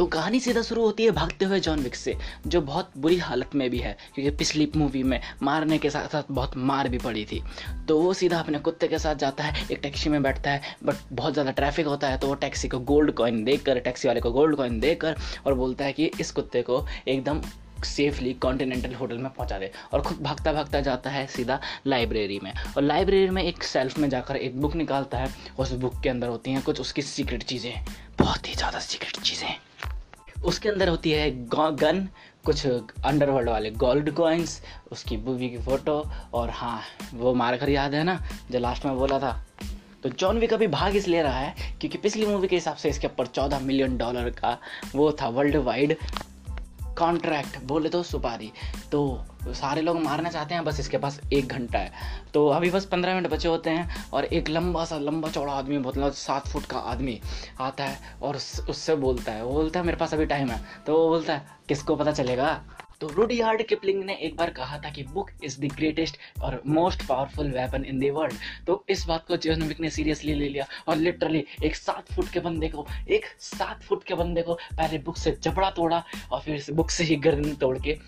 तो कहानी सीधा शुरू होती है भागते हुए जॉन विक से, जो बहुत बुरी हालत में भी है, क्योंकि पिछली मूवी में मारने के साथ साथ बहुत मार भी पड़ी थी। तो वो सीधा अपने कुत्ते के साथ जाता है, एक टैक्सी में बैठता है बट बहुत ज़्यादा ट्रैफ़िक होता है तो वो टैक्सी को गोल्ड कॉइन देकर टैक्सी वाले को गोल्ड कॉइन देकर और बोलता है कि इस कुत्ते को एकदम सेफली कॉन्टिनेंटल होटल में पहुँचा दे। और खुद भागता भागता जाता है सीधा लाइब्रेरी में। और लाइब्रेरी में एक सेल्फ में जाकर एक बुक निकालता है, उस बुक के अंदर होती हैं कुछ उसकी सीक्रेट चीज़ें, बहुत ही ज़्यादा सीक्रेट चीज़ें। उसके अंदर होती है गन, कुछ अंडरवर्ल्ड वाले गोल्ड कॉइन्स उसकी बूवी की फ़ोटो और हाँ वो मारकर याद है ना, जो लास्ट में बोला था। तो जॉन विक अभी भाग इसलिए रहा है, क्योंकि पिछली मूवी के हिसाब से इसके ऊपर चौदह मिलियन डॉलर का वो था वर्ल्ड वाइड कॉन्ट्रैक्ट बोले तो सुपारी। तो सारे लोग मारना चाहते हैं, बस इसके पास एक घंटा है। तो अभी बस पंद्रह मिनट बचे होते हैं और एक लंबा सा, लंबा चौड़ा आदमी मतलब सात फुट का आदमी आता है और उससे बोलता है, वो बोलता है, मेरे पास अभी टाइम है। तो वो बोलता है, किसको पता चलेगा? तो रूडीहार्ड किपलिंग ने एक बार कहा था कि बुक इज़ द ग्रेटेस्ट और most powerful weapon in the world तो इस बात को जॉन विक ने सीरियसली ले लिया और लिटरली एक सात फुट के बंदे को, एक सात फुट के बंदे को पहले बुक से जबड़ा तोड़ा और फिर बुक से ही गर्दन तोड़ के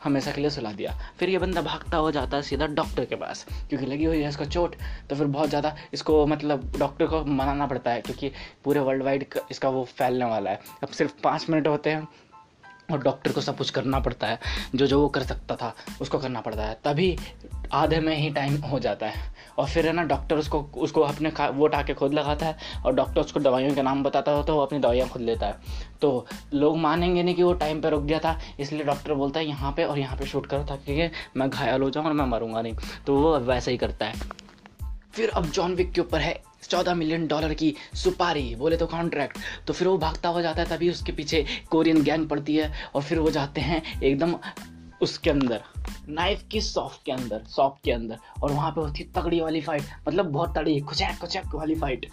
हमेशा के लिए सुला दिया। फिर ये बंदा भागता हुआ जाता है सीधा डॉक्टर के पास, क्योंकि लगी हुई है इसको चोट तो फिर बहुत ज़्यादा इसको मतलब डॉक्टर को मनाना पड़ता है, क्योंकि पूरे वर्ल्ड वाइड इसका वो फैलने वाला है। अब सिर्फ़ पाँच मिनट होते हैं और डॉक्टर को सब कुछ करना पड़ता है। जो जो वो कर सकता था, उसको करना पड़ता है। तभी आधे में ही टाइम हो जाता है। और फिर है ना डॉक्टर उसको उसको अपने वो उठा के खुद लगाता है और डॉक्टर उसको दवाइयों के नाम बताता हो तो वो अपनी दवाइयाँ खुद लेता है। तो लोग मानेंगे नहीं कि वो टाइम पर रुक गया था, इसलिए डॉक्टर बोलता है, यहाँ पर और यहाँ पर शूट करो ताकि मैं घायल हो जाऊँ और मैं मरूँगा नहीं। तो वो वैसे ही करता है। फिर अब जॉन विक के ऊपर है चौदह मिलियन डॉलर की सुपारी, बोले तो कॉन्ट्रैक्ट तो फिर वो भागता हुआ जाता है, तभी उसके पीछे कोरियन गैंग पड़ती है, और फिर वो जाते हैं एकदम उसके अंदर, नाइफ की सॉफ्ट के अंदर, सॉफ्ट के अंदर, और वहाँ पे होती है तगड़ी वाली फाइट मतलब बहुत तगड़ी कुचैक कुचैक वाली फाइट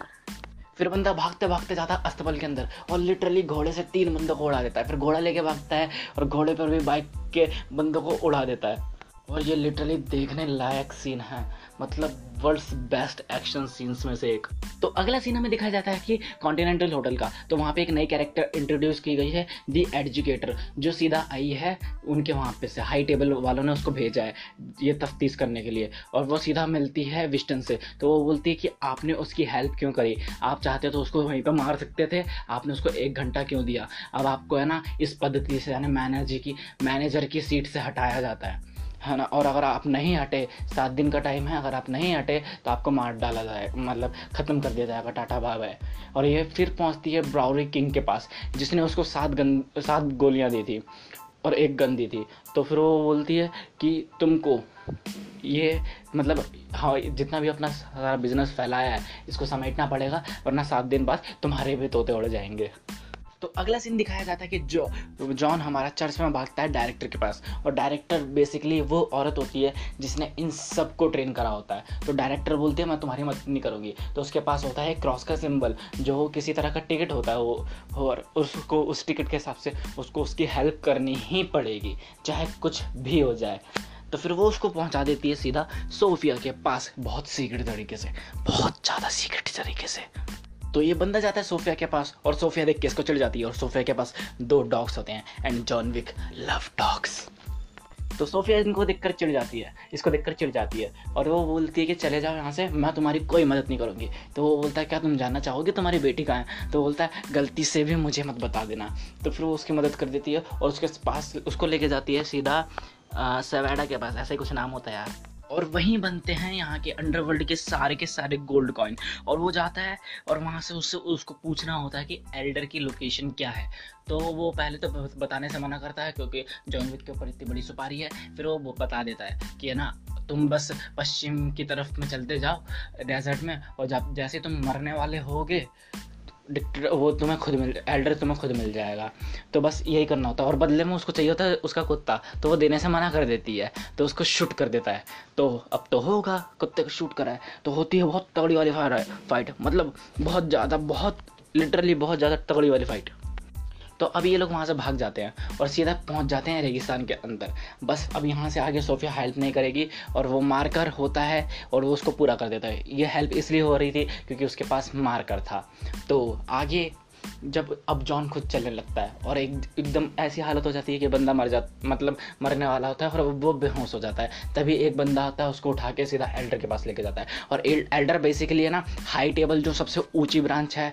फिर बंदा भागते भागते जाता है अस्तबल के अंदर, और लिटरली घोड़े से तीन बंदों को उड़ा देता है। फिर घोड़ा लेके भागता है, और घोड़े पर भी बाइक के बंदों को उड़ा देता है। और ये लिटरली देखने लायक सीन है। मतलब वर्ल्ड्स बेस्ट एक्शन सीन्स में से एक। तो अगला सीन हमें दिखाया जाता है कि कॉन्टिनेंटल होटल का। तो वहाँ पे एक नई कैरेक्टर इंट्रोड्यूस की गई है दी एजुकेटर जो सीधा आई है उनके वहाँ पे से। हाई टेबल वालों ने उसको भेजा है ये तफ्तीश करने के लिए। और वो सीधा मिलती है विस्टन से। तो वो बोलती है कि आपने उसकी हेल्प क्यों करी? आप चाहते तो उसको वहीं पर मार सकते थे। आपने उसको एक घंटा क्यों दिया? अब आपको है ना, इस पद्धति से यानी मैनेजर की मैनेजर की सीट से हटाया जाता है। है ना? और अगर आप नहीं हटे, सात दिन का टाइम है, अगर आप नहीं हटे तो आपको मार डाला जाए मतलब ख़त्म कर दिया जाएगा, टाटा है और ये फिर पहुँचती है ब्राउरी किंग के पास, जिसने उसको सात गन, सात गोलियाँ दी थी और एक गन दी थी। तो फिर वो बोलती है कि तुमको ये मतलब हाँ जितना भी अपना सारा बिज़नेस फैलाया है, इसको समेटना पड़ेगा, वरना सात दिन बाद तुम्हारे भी तोते उड़ जाएँगे। तो अगला सीन दिखाया जाता है कि जो जॉन हमारा चर्च में भागता है डायरेक्टर के पास और डायरेक्टर बेसिकली वो औरत होती है जिसने इन सबको ट्रेन करा होता है। तो डायरेक्टर बोलते हैं, मैं तुम्हारी मदद नहीं करूँगी। तो उसके पास होता है क्रॉस का सिंबल जो किसी तरह का टिकट होता है वो, और उसको, उस टिकट के हिसाब से उसको उसकी हेल्प करनी ही पड़ेगी, चाहे कुछ भी हो जाए। तो फिर वो उसको पहुँचा देती है सीधा सोफिया के पास, बहुत सीक्रेट तरीके से, बहुत ज़्यादा सीक्रेट तरीके से। तो ये बंदा जाता है सोफिया के पास और सोफिया देख के इसको चढ़ जाती है और सोफिया के पास दो डॉग्स होते हैं and John Wick love dogs. तो सोफिया इनको देखकर चिढ़ जाती है, इसको देखकर चिढ़ जाती है और वो बोलती है कि चले जाओ यहाँ से, मैं तुम्हारी कोई मदद नहीं करूँगी। तो वो बोलता है, क्या तुम जानना चाहोगे तुम्हारी बेटी कहाँ है? तो बोलता है, गलती से भी मुझे मत बता देना। तो फिर वो उसकी मदद कर देती है और उसके पास, उसको लेके जाती है सीधा सवैडा के पास, ऐसा ही कुछ नाम होता है यार। और वहीं बनते हैं यहाँ के अंडरवर्ल्ड के सारे के सारे गोल्ड कॉइन और वो जाता है और वहाँ से उससे, उसको पूछना होता है कि एल्डर की लोकेशन क्या है। तो वो पहले तो बताने से मना करता है क्योंकि जॉन विक के ऊपर इतनी बड़ी सुपारी है। फिर वो बता देता है कि है ना, तुम बस पश्चिम की तरफ़ में चलते जाओ डेजर्ट में, और जब, जैसे तुम मरने वाले होगे वो तुम्हें खुद मिल एल्डर तुम्हें खुद मिल जाएगा। तो बस यही करना होता है। और बदले में उसको चाहिए होता है उसका कुत्ता। तो वो देने से मना कर देती है। तो उसको शूट कर देता है। तो अब तो होगा। कुत्ते को शूट करा है। तो होती है बहुत तगड़ी वाली फाइट मतलब बहुत ज़्यादा, बहुत लिटरली बहुत ज़्यादा तगड़ी वाली फाइट तो अब ये लोग वहाँ से भाग जाते हैं और सीधा पहुँच जाते हैं रेगिस्तान के अंदर। बस अब यहाँ से आगे सोफिया हेल्प नहीं करेगी और वो मार्कर होता है और वो उसको पूरा कर देता है। ये हेल्प इसलिए हो रही थी क्योंकि उसके पास मार्कर था। तो आगे जब अब जॉन खुद चलने लगता है और एक, एकदम ऐसी हालत हो जाती है कि बंदा मर जा मतलब मरने वाला होता है और वो बेहोश हो जाता है। तभी एक बंदा आता है, उसको उठा के सीधा एल्डर के पास लेके जाता है। और एल्डर बेसिकली है ना हाई टेबल जो सबसे ऊँची ब्रांच है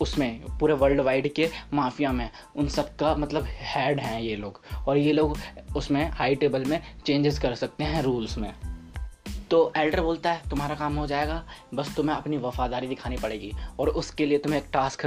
उसमें, पूरे वर्ल्ड वाइड के माफिया में, उन सब का मतलब हेड हैं ये लोग। और ये लोग उसमें हाई टेबल में चेंजेस कर सकते हैं रूल्स में। तो एल्डर बोलता है, तुम्हारा काम हो जाएगा, बस तुम्हें अपनी वफादारी दिखानी पड़ेगी और उसके लिए तुम्हें एक टास्क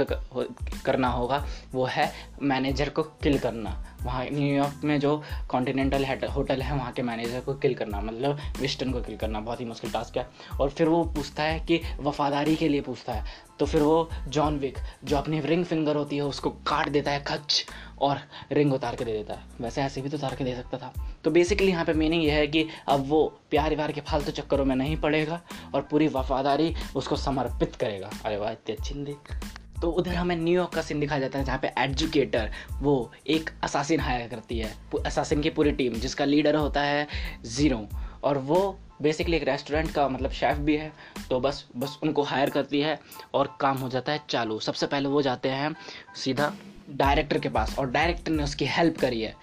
करना होगा, वो है मैनेजर को किल करना. वहाँ न्यूयॉर्क में जो कॉन्टिनेंटल होटल है, वहाँ के मैनेजर को किल करना मतलब विस्टन को किल करना बहुत ही मुश्किल टास्क है। और फिर वो पूछता है कि वफादारी के लिए पूछता है। तो फिर वो जॉन विक जो अपनी रिंग फिंगर होती है, उसको काट देता है, खच, और रिंग उतार के दे देता है। वैसे ऐसे भी तो उतार के दे सकता था। तो बेसिकली यहाँ पे मीनिंग ये है कि अब वो प्यार व्यार के फालतू चक्करों में नहीं पड़ेगा, और पूरी वफादारी उसको समर्पित करेगा। अरे वाह, इतनी अच्छी हिंदी तो उधर हमें न्यूयॉर्क का सीन दिखाया जाता है, जहाँ पे एजुकेटर वो एक असासिन हायर करती है। असासिन की पूरी टीम जिसका लीडर होता है ज़ीरो और वो बेसिकली एक रेस्टोरेंट का मतलब शेफ़ भी है तो बस बस उनको हायर करती है और काम हो जाता है चालू। सबसे पहले वो जाते हैं सीधा डायरेक्टर के पास और डायरेक्टर ने उसकी हेल्प करी है।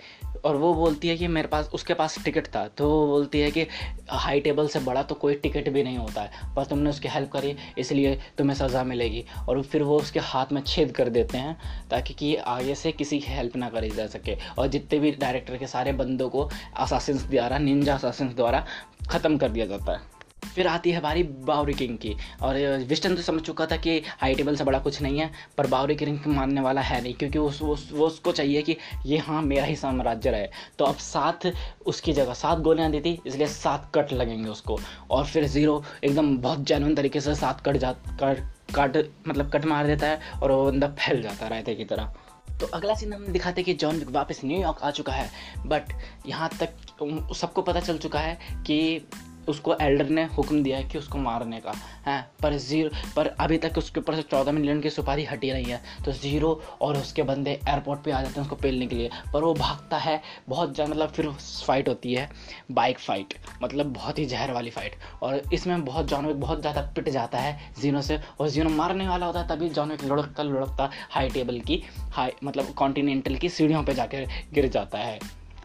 और वो बोलती है कि मेरे पास, उसके पास टिकट था तो वो बोलती है कि हाई टेबल से बड़ा तो कोई टिकट भी नहीं होता है, पर तुमने उसकी हेल्प करी, इसलिए तुम्हें सज़ा मिलेगी। और फिर वो उसके हाथ में छेद कर देते हैं, ताकि कि आगे से किसी की हेल्प ना करी जा सके। और जितने भी डायरेक्टर के सारे बंदों को असासिन्स द्वारा निंजा असासिन्स द्वारा ख़त्म कर दिया जाता है। फिर आती है बारी बावरी किंग की। और विस्टन तो समझ चुका था कि हाई टेबल से बड़ा कुछ नहीं है पर बावरी किंग मानने वाला है नहीं क्योंकि उस, वो, वो उसको चाहिए कि ये हाँ मेरा ही साम्राज्य रहे। तो अब सात उसकी जगह सात गोलियाँ दी थी इसलिए सात कट लगेंगे उसको। और फिर ज़ीरो एकदम बहुत जेनुअन तरीके से सात कट जा कट कट मतलब कट मार देता है और वो बंदा फैल जाता है रायते की तरह। तो अगला सीन हम दिखाते कि जॉन वापस न्यूयॉर्क आ चुका है बट यहाँ तक सबको पता चल चुका है कि उसको एल्डर ने हुक्म दिया है कि उसको मारने का, है? पर ज़ीरो पर अभी तक उसके ऊपर से चौदह मिलियन की सुपारी हटी नहीं है। तो ज़ीरो और उसके बंदे एयरपोर्ट पे आ जाते हैं उसको पेलने के लिए। पर वो भागता है, बहुत ज़्यादा मतलब फिर फाइट होती है बाइक फाइट मतलब बहुत ही जहर वाली फाइट और इसमें बहुत जॉनविक बहुत ज़्यादा पिट जाता है जीनो से। और जीनो मारने वाला होता है, तभी जॉनविक लुढ़कता लुढ़कता हाई टेबल की हाई मतलब कॉन्टिनेंटल की सीढ़ियों पर जाकर गिर जाता है।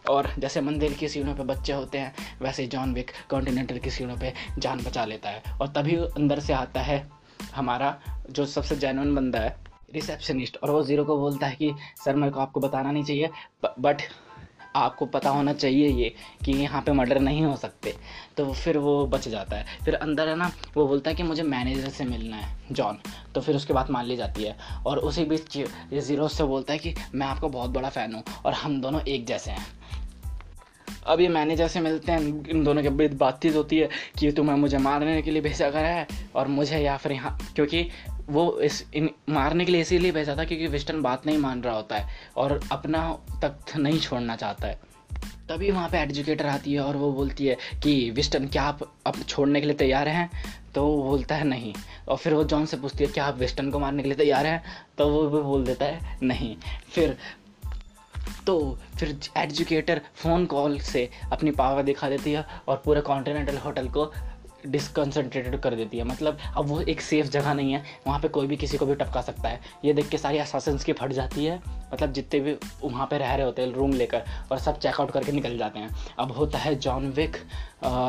और जैसे मंदिर की सीढ़ियों पे बच्चे होते हैं, वैसे जॉन विक कॉन्टिनेंटल की सीढ़ियों पे जान बचा लेता है। और तभी अंदर से आता है हमारा जो सबसे जैनवन बंदा है रिसेप्शनिस्ट और वो ज़ीरो को बोलता है कि, सर, मेरे को आपको बताना नहीं चाहिए बट आपको पता होना चाहिए ये कि यहाँ पे मर्डर नहीं हो सकते। तो फिर वो बच जाता है। फिर अंदर है ना, वो बोलता है कि मुझे मैनेजर से मिलना है जॉन तो फिर उसके बाद मान ली जाती है। और उसी बीच ये ज़ीरो से बोलता है कि, मैं आपका बहुत बड़ा फ़ैन हूँ और हम दोनों एक जैसे हैं। अब ये मैनेजर से मिलते हैं, इन दोनों के बीच बातचीत होती है कि तुम्हें मुझे मारने के लिए भेजा करा है और मुझे या फिर यहाँ, क्योंकि वो इस, इन मारने के लिए इसीलिए भेजा था क्योंकि विस्टन बात नहीं मान रहा होता है और अपना तख्त नहीं छोड़ना चाहता है। तभी वहाँ पे एजुकेटर आती है और वो बोलती है कि विस्टन क्या आप अब छोड़ने के लिए तैयार हैं? तो वो बोलता है, नहीं। और फिर वो जॉन से पूछती है, क्या आप वेस्टर्न को मारने के लिए तैयार हैं? तो वो भी बोल देता है, नहीं। फिर तो फिर एजुकेटर फ़ोन कॉल से अपनी पावर दिखा देती है और पूरे कॉन्टिनेंटल होटल को डिसकॉन्सेंट्रेटेड कर देती है। मतलब अब वो एक सेफ़ जगह नहीं है, वहाँ पे कोई भी किसी को भी टपका सकता है। ये देख के सारी असासन्स की फट जाती है। मतलब जितने भी वहाँ पे रह रहे होते हैं रूम लेकर, और सब चेकआउट करके निकल जाते हैं। अब होता है जॉन विक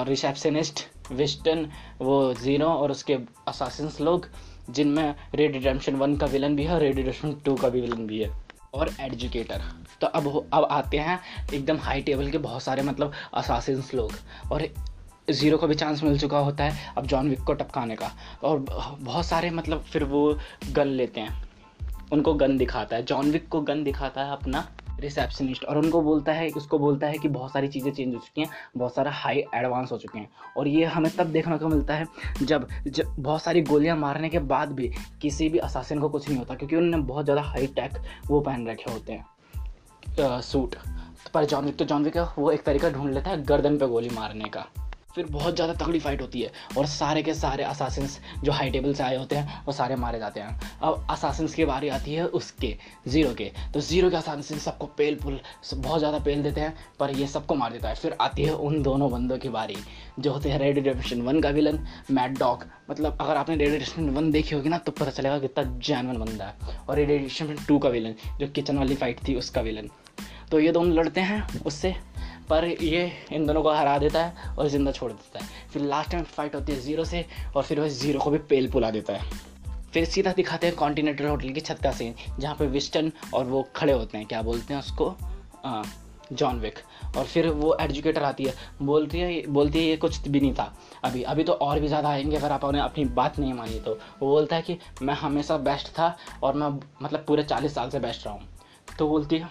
रिसेप्शनिस्ट विस्टन वो ज़ीरो और उसके असासन्स लोग, जिनमें रेड रिडेम्पशन वन का विलन भी है और रेड रिडेम्पशन टू का भी विलन भी है। और एजुकेटर तो अब अब आते हैं एकदम हाई टेबल के बहुत सारे मतलब असासिन्स लोग। और ज़ीरो को भी चांस मिल चुका होता है अब जॉन विक को टपकाने का। और बहुत सारे मतलब फिर वो गन लेते हैं। उनको गन दिखाता है। जॉन विक को गन दिखाता है अपना रिसेप्शनिस्ट और उनको बोलता है, उसको बोलता है कि बहुत सारी चीज़ें चेंज हो चुकी हैं, बहुत सारा हाई एडवांस हो चुके हैं। और ये हमें तब देखने को मिलता है जब जब बहुत सारी गोलियाँ मारने के बाद भी किसी भी असासिन को कुछ नहीं होता, क्योंकि उन्होंने बहुत ज़्यादा हाई टेक वो पहन रखे होते हैं। सूट पर जॉनविक तो जॉनविक वो एक तरीका ढूंढ लेता है गर्दन पर गोली मारने का। फिर बहुत ज़्यादा तगड़ी फाइट होती है। और सारे के सारे असासिन्स जो हाई टेबल से आए होते हैं, वो सारे मारे जाते हैं। अब असासिन्स की बारी आती है उसके ज़ीरो के। तो ज़ीरो के असासिन सबको पेल पुल सब बहुत ज़्यादा पेल देते हैं, पर ये सबको मार देता है। फिर आती है उन दोनों बंदों की बारी, जो होते हैं रेड रेडिशन वन का विलन मैड डॉग मतलब अगर आपने रेड रेडिशन वन देखी होगी ना तो पता चलेगा कितना जैनवन बंदा है। और रेड रेडिशन टू का विलन जो किचन वाली फाइट थी, उसका विलन तो ये दोनों लड़ते हैं, उससे पर ये इन दोनों को हरा देता है और ज़िंदा छोड़ देता है। फिर लास्ट टाइम फाइट होती है ज़ीरो से और फिर वह ज़ीरो को भी पेल पुला देता है। फिर सीधा दिखाते हैं कॉन्टीनेंटल होटल की छत का सीन जहाँ पे विस्टन और वो खड़े होते हैं। क्या बोलते हैं उसको? जॉन विक और फिर वो एजुकेटर आती है। बोलती है बोलती है, ये कुछ भी नहीं था। अभी अभी तो और भी ज़्यादा आएँगे अगर आप उन्हें अपनी बात नहीं मानी तो। वो बोलता है कि, मैं हमेशा बेस्ट था और मैं मतलब पूरे चालीस साल से बेस्ट रहा हूँ। तो बोलती है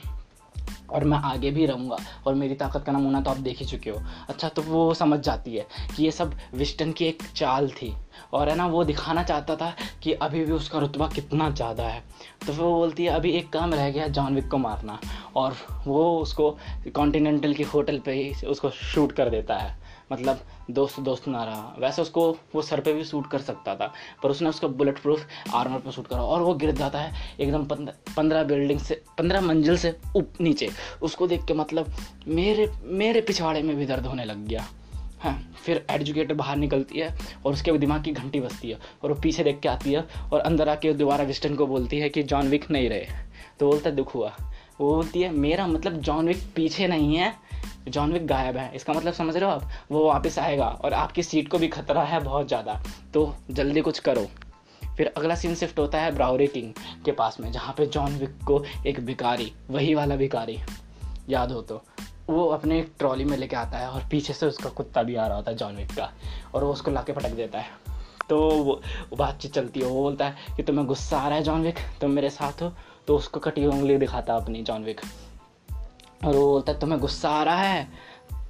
और मैं आगे भी रहूँगा और मेरी ताकत का नमूना तो आप देख ही चुके हो। अच्छा तो वो समझ जाती है कि ये सब विस्टन की एक चाल थी। और है ना, वो दिखाना चाहता था कि अभी भी उसका रुतबा कितना ज़्यादा है। तो फिर वो बोलती है, अभी एक काम रह गया जॉन विक को मारना। और वो उसको कॉन्टिनेंटल की होटल पे ही उसको शूट कर देता है। मतलब दोस्त दोस्त ना रहा वैसे उसको वो सर पे भी सूट कर सकता था, पर उसने उसको बुलेट प्रूफ आर्मर पर सूट करा और वो गिर जाता है एकदम पंद्रह बिल्डिंग से, पंद्रह मंजिल से उप नीचे। उसको देख के मतलब मेरे मेरे पिछवाड़े में भी दर्द होने लग गया। हाँ फिर एजुकेटर बाहर निकलती है और उसके दिमाग की घंटी बजती है और वो पीछे देख के आती है और अंदर आके दोबारा विस्टन को बोलती है कि जॉन विक नहीं रहे। तो बोलता दुख हुआ। वो बोलती है, मेरा मतलब जॉन विक पीछे नहीं है जॉन विक गायब है। इसका मतलब समझ रहे हो आप? वो वापस आएगा और आपकी सीट को भी खतरा है बहुत ज़्यादा। तो जल्दी कुछ करो। फिर अगला सीन शिफ्ट होता है ब्राउरी किंग के पास में, जहाँ पे जॉन विक को एक भिकारी वही वाला भिकारी याद हो तो। वो अपने एक ट्रॉली में लेके आता है और पीछे से उसका कुत्ता भी आ रहा होता है जॉन विक का और वो उसको ला के पटक देता है। तो वो बातचीत चलती है, वो बोलता है कि तुम्हें गुस्सा आ रहा है जॉन विक? तुम मेरे साथ हो? तो उसको कटी उंगली दिखाता अपनी जॉन विक। और वो बोलता है, तुम्हें गुस्सा आ रहा है?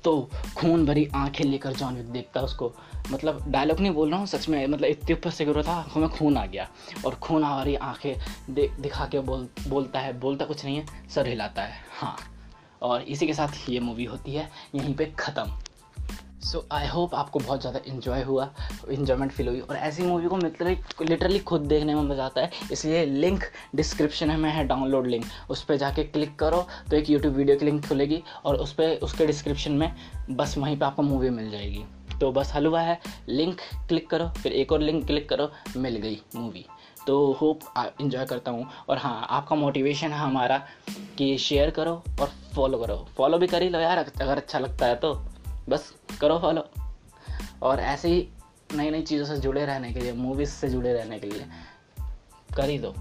तो खून भरी आँखें लेकर जॉन विक देखता है उसको। मतलब डायलॉग नहीं बोल रहा हूँ, सच में मतलब इतने ऊपर से गिरो था, आँखों में खून आ गया। और खून आ रही आँखें दिखा के बोल, बोलता है, बोलता कुछ नहीं है, सर हिलाता है। हाँ। और इसी के साथ ये मूवी होती है, यहीं पे ख़त्म। सो आई होप आपको बहुत ज़्यादा इन्जॉय हुआ इन्जॉयमेंट फील हुई। और ऐसी मूवी को मतलब लिटरली खुद देखने में मज़ा आता है, इसलिए लिंक डिस्क्रिप्शन में है डाउनलोड लिंक उस पर जाके क्लिक करो तो एक यूट्यूब वीडियो की लिंक खुलेगी, और उस पर उसके डिस्क्रिप्शन में बस वहीं पर आपको मूवी मिल जाएगी। तो बस हलवा है। लिंक क्लिक करो, फिर एक और लिंक क्लिक करो, मिल गई मूवी तो होप इन्जॉय करता हूँ। और हाँ आपका मोटिवेशन है हमारा कि शेयर करो और फॉलो करो। फॉलो भी कर ही लो यार अगर अच्छा लगता है तो। बस करो फॉलो और ऐसे ही नई नई चीज़ों से जुड़े रहने के लिए मूवीज़ से जुड़े रहने के लिए, कर ही दो।